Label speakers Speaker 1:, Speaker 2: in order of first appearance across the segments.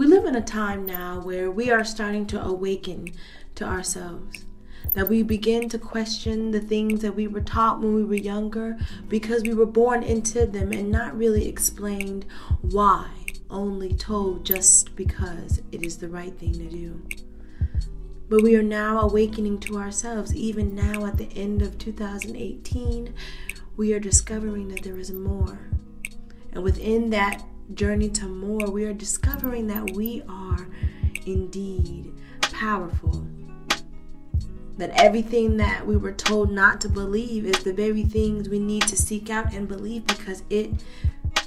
Speaker 1: We live in a time now where we are starting to awaken to ourselves. That we begin to question the things that we were taught when we were younger because we were born into them and not really explained why, only told just because it is the right thing to do. But we are now awakening to ourselves. Even now, at the end of 2018, we are discovering that there is more. And within that journey to more, we are discovering that we are indeed powerful. That everything that we were told not to believe is the very things we need to seek out and believe because it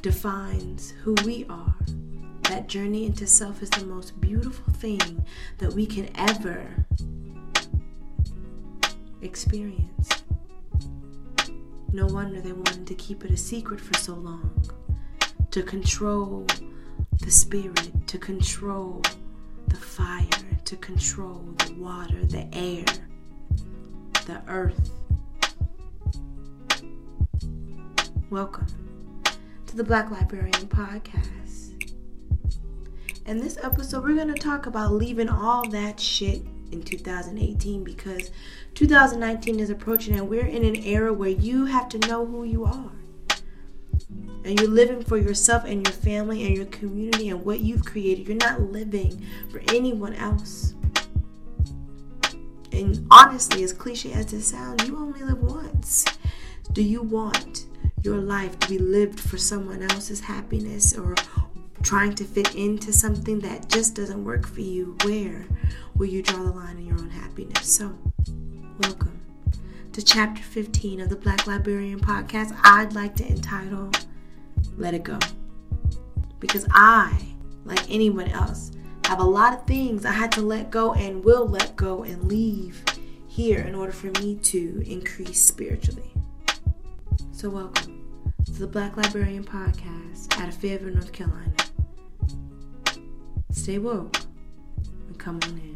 Speaker 1: defines who we are. That journey into self is the most beautiful thing that we can ever experience. No wonder they wanted to keep it a secret for so long. To control the spirit, to control the fire, to control the water, the air, the earth. Welcome to the Black Librarian Podcast. In this episode, we're going to talk about leaving all that shit in 2018 because 2019 is approaching and we're in an era where you have to know who you are. And you're living for yourself and your family and your community and what you've created. You're not living for anyone else. And honestly, as cliche as it sounds, you only live once. Do you want your life to be lived for someone else's happiness or trying to fit into something that just doesn't work for you, where will you draw the line in your own happiness? So, welcome to chapter 15 of the Black Librarian podcast. I'd like to entitle Let It Go. Because I, like anyone else, have a lot of things I had to let go and will let go and leave here in order for me to increase spiritually. So, welcome to the Black Librarian Podcast out of Fayetteville, North Carolina. Stay woke and come on in.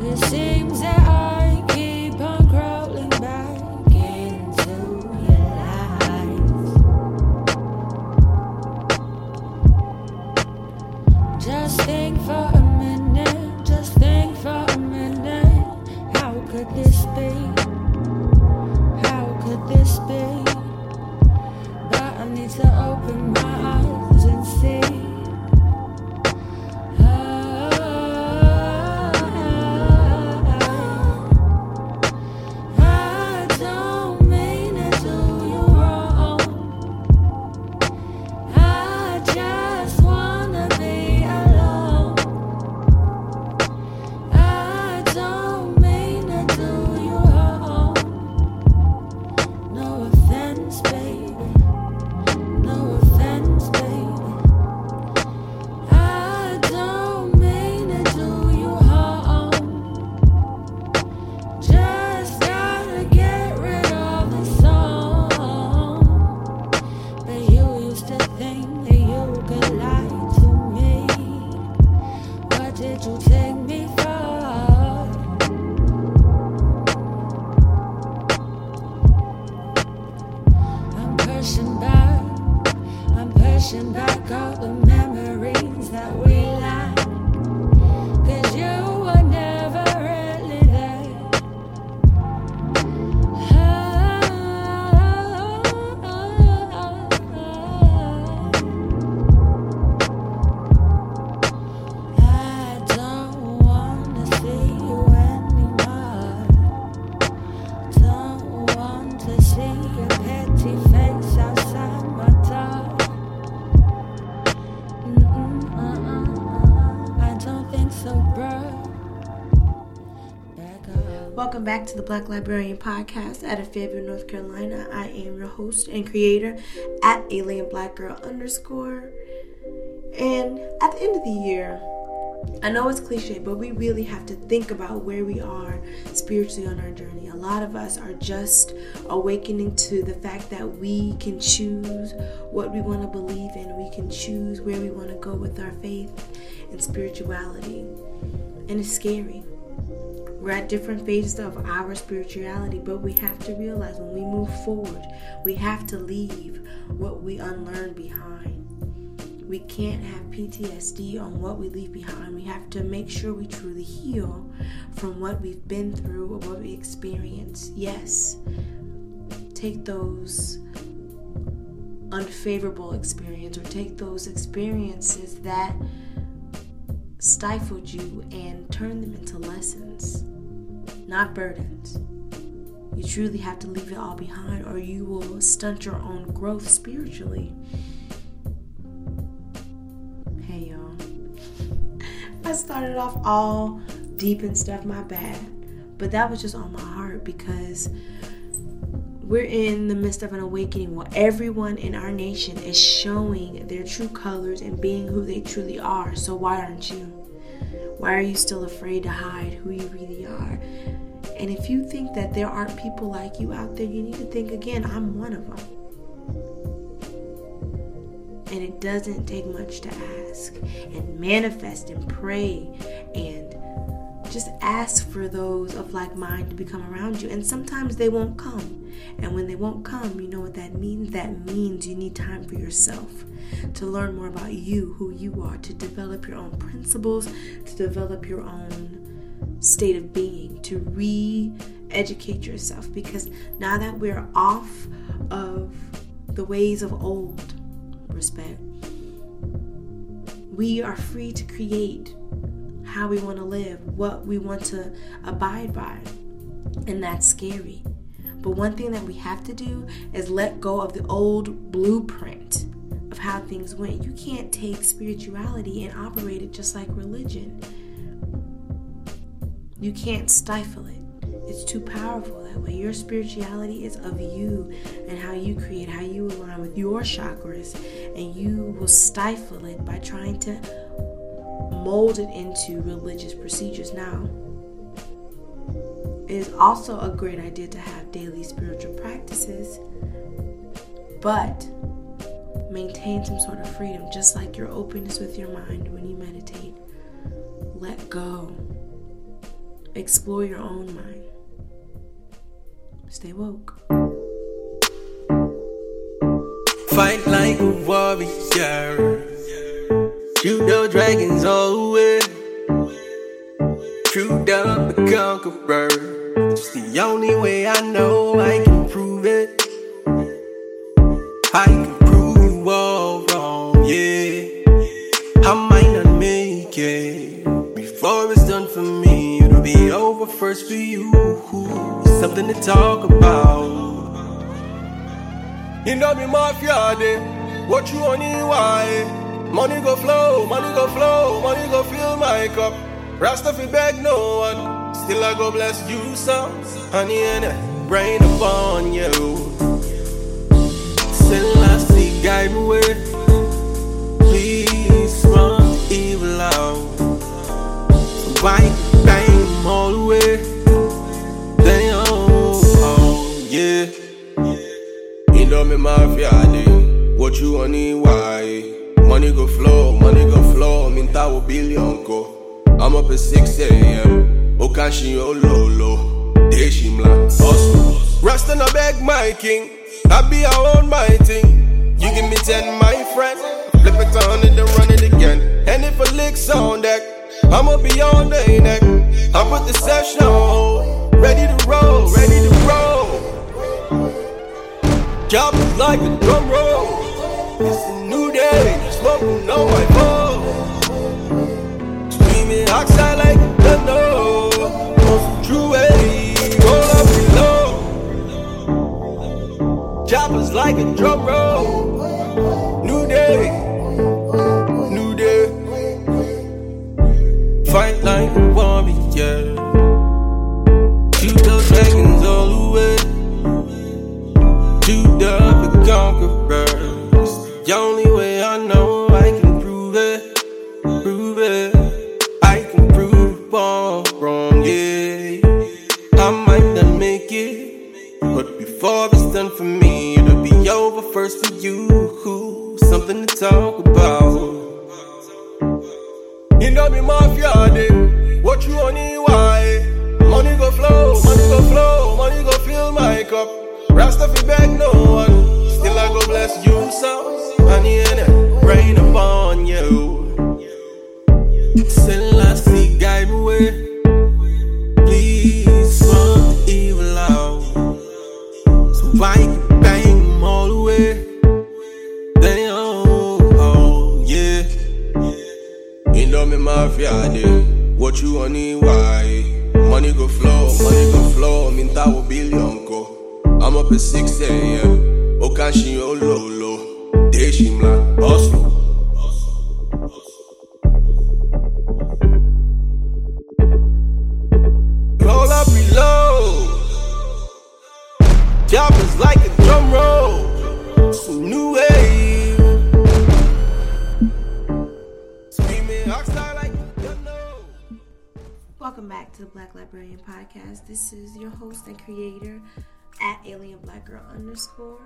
Speaker 1: It seems. Welcome back to the Black Librarian Podcast out of Fayetteville, North Carolina. I am your host and creator at Alien Black Girl underscore. And at the end of the year, I know it's cliche, but we really have to think about where we are spiritually on our journey. A lot of us are just awakening to the fact that we can choose what we want to believe in, we can choose where we want to go with our faith and spirituality. And it's scary. We're at different phases of our spirituality, but we have to realize when we move forward, we have to leave what we unlearned behind. We can't have PTSD on what we leave behind. We have to make sure we truly heal from what we've been through or what we experienced. Yes, take those unfavorable experience or take those experiences that stifled you and turn them into lessons, not burdens. You truly have to leave it all behind, or you will stunt your own growth spiritually. I started off all deep and stuff, my bad. But that was just on my heart because we're in the midst of an awakening where everyone in our nation is showing their true colors and being who they truly are. So why aren't you? Why are you still afraid to hide who you really are? And if you think that there aren't people like you out there, you need to think again. I'm one of them. And it doesn't take much to ask and manifest and pray and just ask for those of like mind to become around you. And sometimes they won't come. And when they won't come, you know what that means? That means you need time for yourself to learn more about you, who you are, to develop your own principles, to develop your own state of being, to re educate yourself. Because now that we're off of the ways of old, respect, we are free to create how we want to live, what we want to abide by. And that's scary. But one thing that we have to do is let go of the old blueprint of how things went. You can't take spirituality and operate it just like religion. You can't stifle it. It's too powerful that way. Your spirituality is of you and how you create, how you align with your chakras, and you will stifle it by trying to mold it into religious procedures. Now, it is also a great idea to have daily spiritual practices, but maintain some sort of freedom, just like your openness with your mind when you meditate. Let go. Explore your own mind. Stay woke.
Speaker 2: Fight like a warrior. Shoot the dragons all the way. True up the conqueror. It's the only way I know I can prove it. I can prove you all wrong, yeah. I might not make it before it's done for me. It'll be over first for you. Something to talk about. You know me mafia day. What you want why? Money go flow, money go flow, money go fill my cup. Rasta fi beg no one. Still I go bless you some. Honey and I rain upon you. Still I see guide me. Mafia day. What you want why? Money go flow, money go flow. Minta o billion go. I'm up at 6 a.m. Okashi oh, o lolo. Deshimla. Hustle. Rasta no beg my king. I be our own my thing. You give me 10, my friend. Flip it on and run it again. And if a lick's on deck, I'ma be on the neck. I put the session on. Ready to roll, ready to roll. Job is like a drum roll. It's a new day, smoking on my phone. Screaming oxide like a thunder. Most true way, roll up below. Choppers like a drum roll.
Speaker 1: Underscore.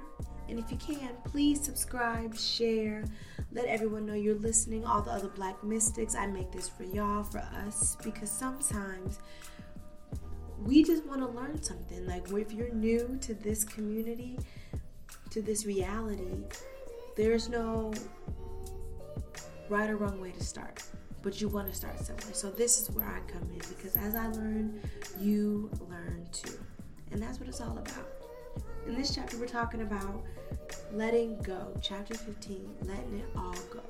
Speaker 1: And if you can, please subscribe, share, let everyone know you're listening. All the other Black Mystics, I make this for y'all, for us, because sometimes we just want to learn something. Like if you're new to this community, to this reality, there's no right or wrong way to start, but you want to start somewhere. So this is where I come in because as I learn, you learn too. And that's what it's all about. In this chapter, we're talking about letting go. Chapter 15, letting it all go.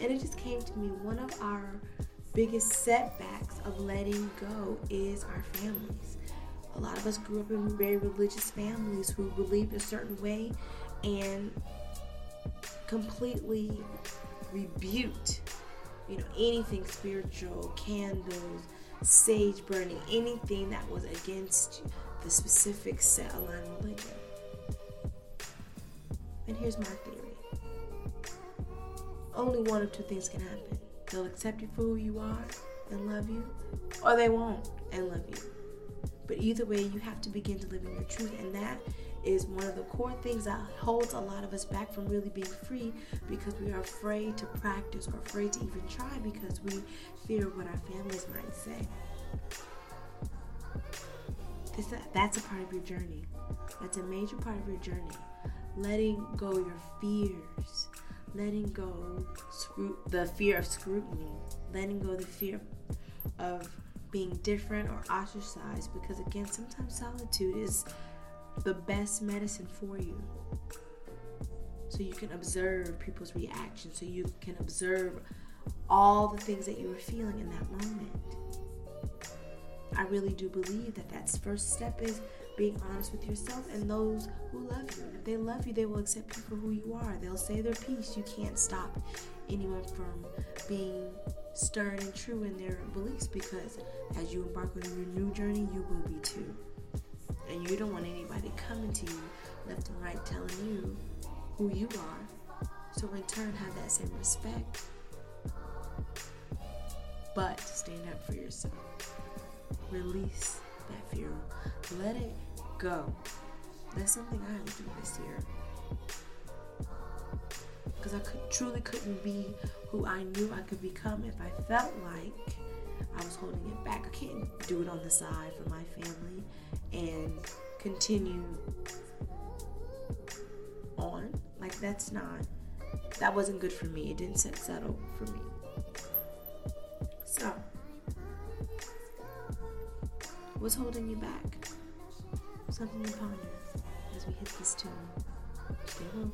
Speaker 1: And it just came to me one of our biggest setbacks of letting go is our families. A lot of us grew up in very religious families who believed a certain way and completely rebuked, you know, anything spiritual, candles, sage burning, anything that was against the specific set aligned religion. And here's my theory only one of two things can happen they'll accept you for who you are and love you, or they won't and love you. But either way, you have to begin to live in your truth, and that is one of the core things that holds a lot of us back from really being free because we are afraid to practice or afraid to even try because we fear what our families might say. That's a part of your journey. That's a major part of your journey. Letting go your fears, letting go scru- the fear of scrutiny, letting go the fear of being different or ostracized because again sometimes solitude is the best medicine for you. So you can observe people's reactions. So you can observe all the things that you were feeling in that moment i really do believe that that's first step is being honest with yourself and those who love you if they love you they will accept you for who you are they'll say their piece you can't stop anyone from being stern and true in their beliefs because as you embark on your new journey you will be too and you don't want anybody coming to you left and right telling you who you are. So in turn, have that same respect. But stand up for yourself. Release that fear. Let it go. That's something I had to do this year. Because I could, truly couldn't be who I knew I could become if I felt like I was holding it back. I can't do it on the side for my family and continue on. Like that's not that wasn't good for me. It didn't set settle for me. So what's holding you back? Something to ponder as we hit this tune. Stay woke.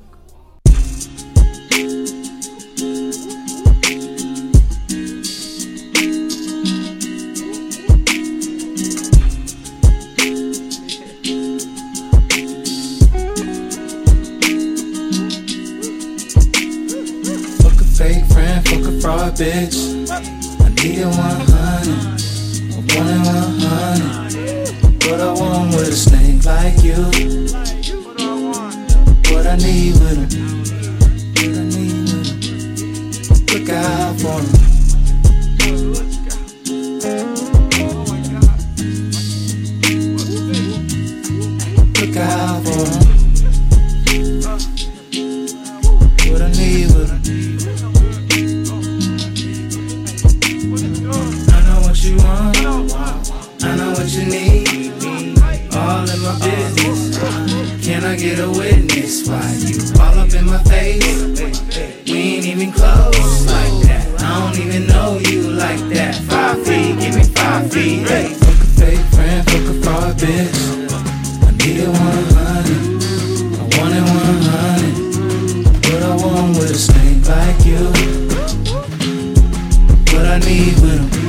Speaker 3: Fuck a fake friend, fuck a fraud bitch. Witness why you all up in my face. We ain't even close like that. I don't even know you like that. Five feet, give me five feet. Hey, fuck a fake friend, fuck a fraud bitch. I need it 100. I want it 100. What I want with a snake like you. What I need with him.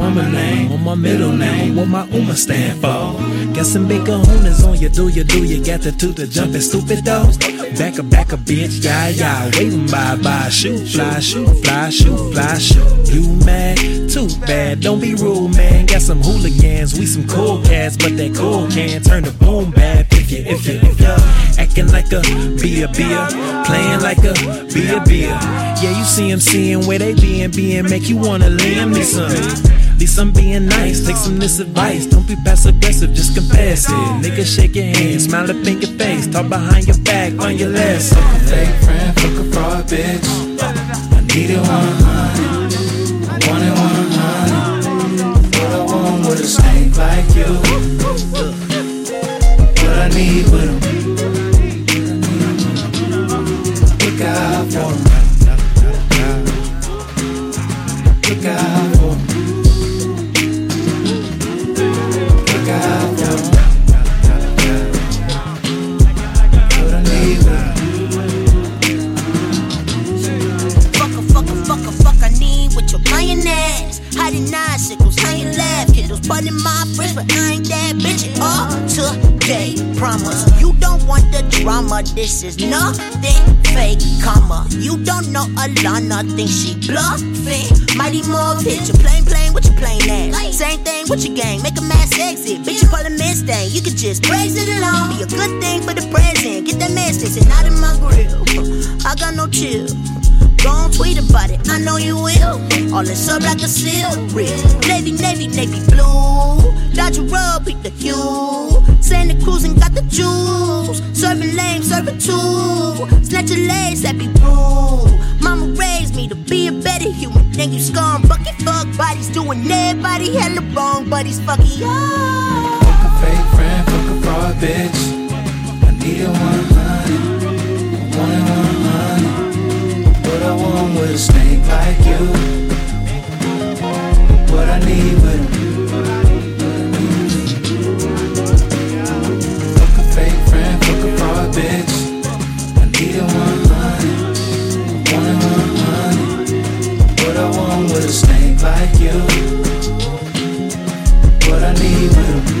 Speaker 3: Mama name my middle name, what my Uma stand for. Got some big kahunas on you, do you, do you? Got the tooth to jumping stupid though. Back a back a bitch, yeah, yeah. Waving bye bye, shoot, fly, shoot, fly, shoot, fly, shoot. You mad? Too bad, don't be rude, man. Got some hooligans, we some cool cats, but that cool can turn the boom bad. If you, if you, if you acting like a beer, beer, playing like a be beer, beer. Yeah, you see them seeing where they being, being, make you wanna lend me some. Least I'm being nice, take some this advice. Don't be passive aggressive, just confess it. Nigga, shake your hand, smile up in your face, talk behind your back, on your last. Fuck a fake friend, fuck a fraud bitch. I need it 100, I want it 100. What I want with a snake like you. What I need with him. Look out for him. Look out
Speaker 4: just praise it along. Be a good thing for the present. Get that mess fixed and out in my grill. I got no chill. Don't tweet about it, I know you will. All this up like a seal. Navy, navy, navy blue. Dodge a rub, beat the hue. Santa Cruz and got the juice. Serving lame, serving two. Snatch your legs, that be rude. Mama raised me to be a better human. Then you scum, bucket fuck bodies. Doing everybody hella wrong, buddies fucking you.
Speaker 3: Bitch. I need it 100. I want it 100. What I want with a snake like you. What I need with. Fuck a fake friend, fuck a bitch. I need it 100. I want it 100. What I want with a snake like you. What I need with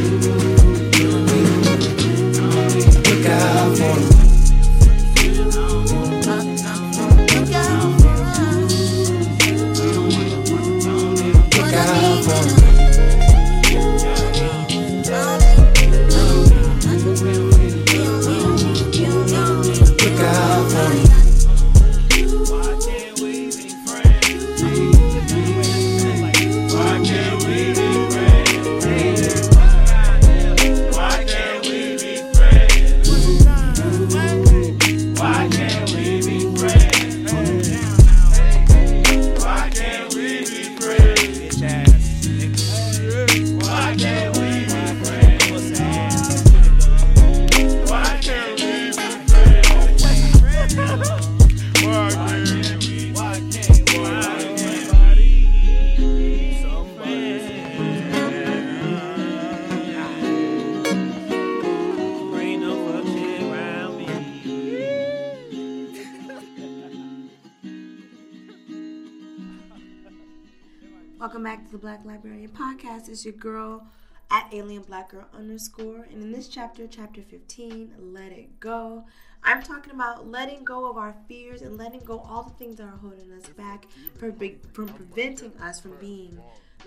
Speaker 1: Podcast. It's your girl at Alien Black Girl underscore. And in this chapter, chapter 15, Let It Go, I'm talking about letting go of our fears and letting go all the things that are holding us back from, from preventing us from being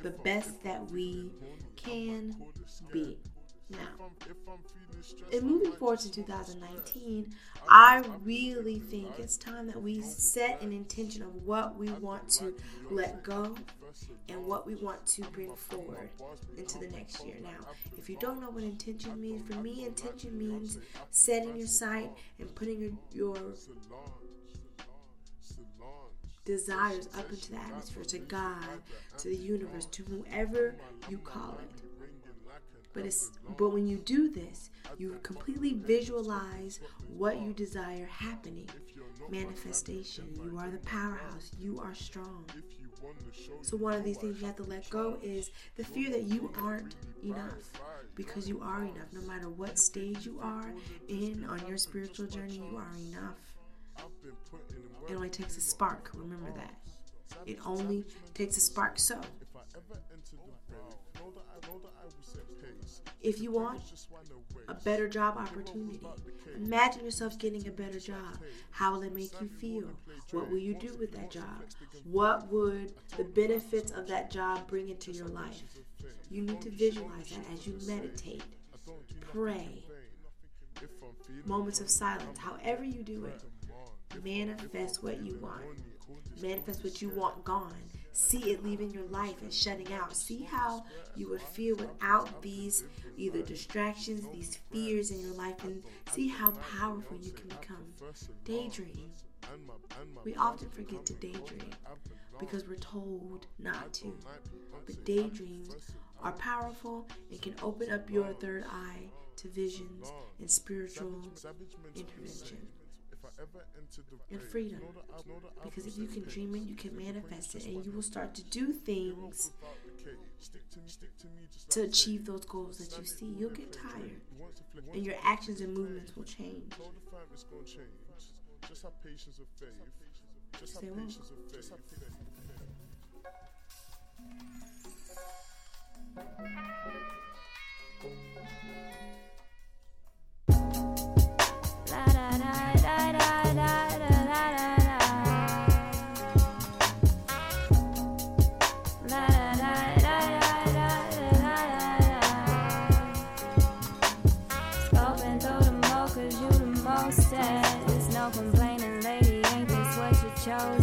Speaker 1: the best that we can be. Now, in moving forward to 2019, I really think it's time that we set an intention of what we want to let go and what we want to bring forward into the next year. Now, if you don't know what intention means, for me, intention means setting your sight and putting your, your desires up into the atmosphere to God, to the universe, to whoever you call it. But it's but when you do this, you completely visualize what you desire happening. Manifestation. You are the powerhouse. You are strong. So one of these things you have to let go is the fear that you aren't enough. Because you are enough. No matter what stage you are in on your spiritual journey, you are enough. It only takes a spark. Remember that. It only takes a spark. So, if you want a better job opportunity, imagine yourself getting a better job. How will it make you feel? What will you do with that job? What would the benefits of that job bring into your life? You need to visualize that as you meditate, pray, moments of silence, however you do it. Manifest what you want. Manifest what you want gone. See it leaving your life and shutting out. See how you would feel without these either distractions, these fears in your life, and see how powerful you can become. Daydream. We often forget to daydream because we're told not to. But daydreams are powerful and can open up your third eye to visions and spiritual intervention and freedom. Because if you can dream it, you can manifest it, and you will start to do things to achieve those goals that you see. You'll get tired, and your actions and movements will change. Just have patience of faith. Just have patience of faith.
Speaker 5: Cause you the most sad There's no complaining, lady Ain't this what you chose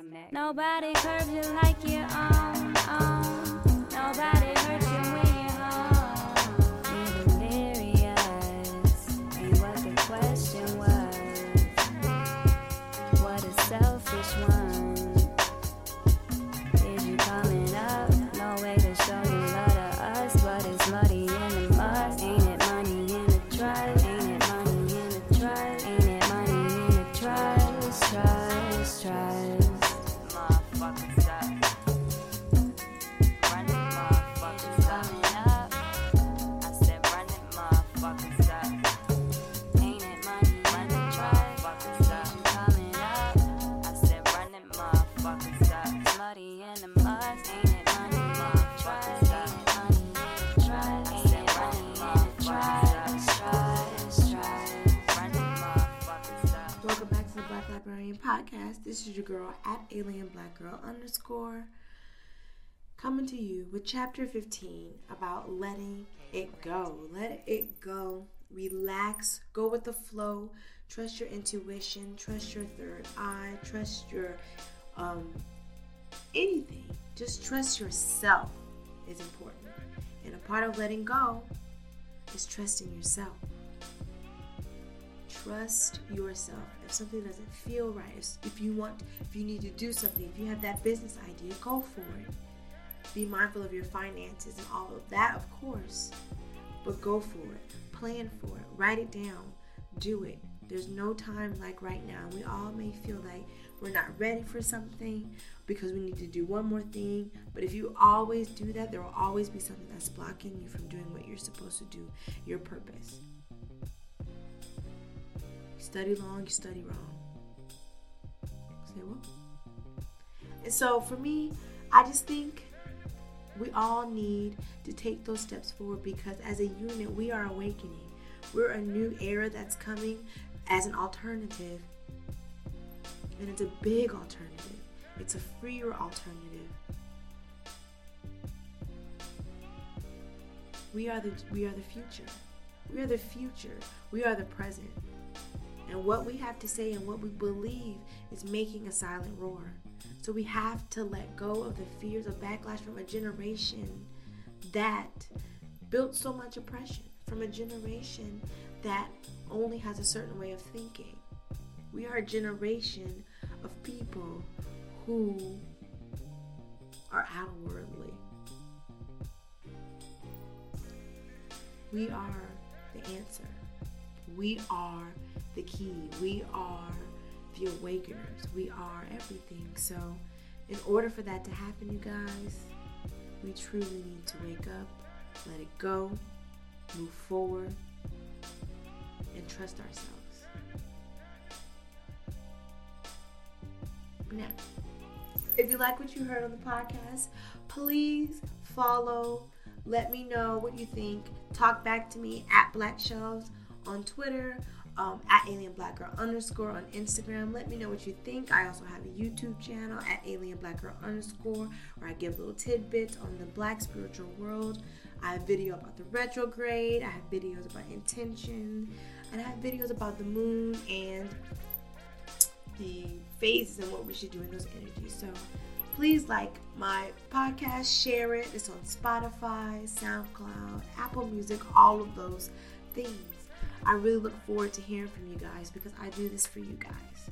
Speaker 5: Nobody curves you like you own, own. Nobody hurts
Speaker 1: Girl underscore coming to you with chapter 15 about letting it go. Let it go. Relax. Go with the flow. Trust your intuition. Trust your third eye. Trust your um anything. Just trust yourself is important. And a part of letting go is trusting yourself. Trust yourself. If something doesn't feel right, if, you want, if you need to do something, if you have that business idea, go for it. Be mindful of your finances and all of that, of course. But go for it. Plan for it. Write it down. Do it. There's no time like right now. We all may feel like we're not ready for something because we need to do one more thing. But if you always do that, there will always be something that's blocking you from doing what you're supposed to do, your purpose. Study long, you study wrong. Say what? And so for me, I just think we all need to take those steps forward because as a unit, we are awakening. We're a new era that's coming as an alternative. And it's a big alternative, it's a freer alternative. We are the we are the future. We are the future. We are the present. And what we have to say and what we believe is making a silent roar. So we have to let go of the fears of backlash from a generation that built so much oppression, from a generation that only has a certain way of thinking. We are a generation of people who are outwardly. We are the answer. We are the key. We are the awakeners. We are everything. So, in order for that to happen, you guys, we truly need to wake up, let it go, move forward, and trust ourselves. Now, if you like what you heard on the podcast, please follow. Let me know what you think. Talk back to me at Black Shelves on Twitter, um, at Alien Black Girl underscore on Instagram. Let me know what you think. I also have a YouTube channel at Alien Black Girl underscore where I give little tidbits on the Black spiritual world. I have video about the retrograde. I have videos about intention, and I have videos about the moon and the phases and what we should do in those energies. So please like my podcast, share it. It's on Spotify, SoundCloud, Apple Music, all of those things. I really look forward to hearing from you guys because I do this for you guys.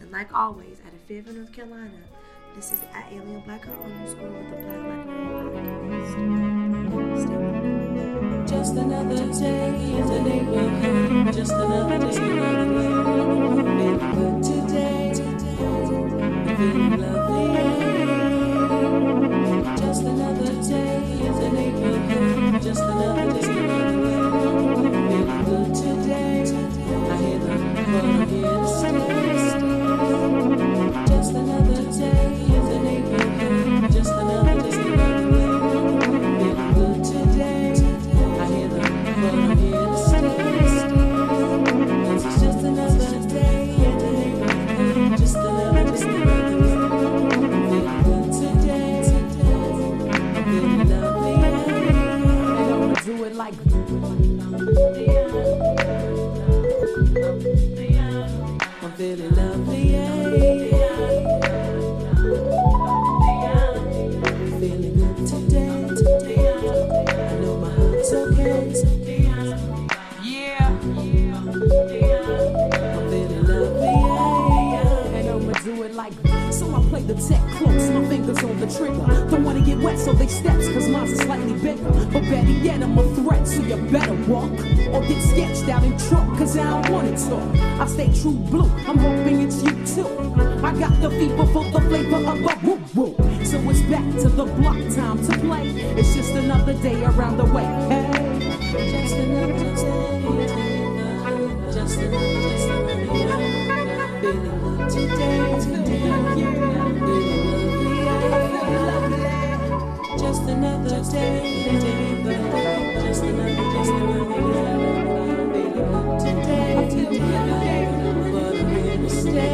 Speaker 1: And like always, out of Fayetteville, North Carolina, this is at Alien Black Girl underscore with the Black Black Podcast. Stay tuned.
Speaker 6: Just another day in the neighborhood. Just another day, day. Feeling good today. Feeling lovely.
Speaker 7: Trigger. Don't wanna get wet, so they steps, cause mine's are slightly bigger. But better yet, I'm a threat, so you better walk. Or get sketched out in chalk, cause I don't wanna talk. I stay true blue, I'm hoping it's you too. I got the fever for the flavor of a woo woo. So it's back to the block, time to play. It's just another day around the way. Hey.
Speaker 6: Just another day. Just another, just another day. Feeling today. Feeling just another just day, day, day, day, just another, just another day. Today, today, but I'm gonna stay.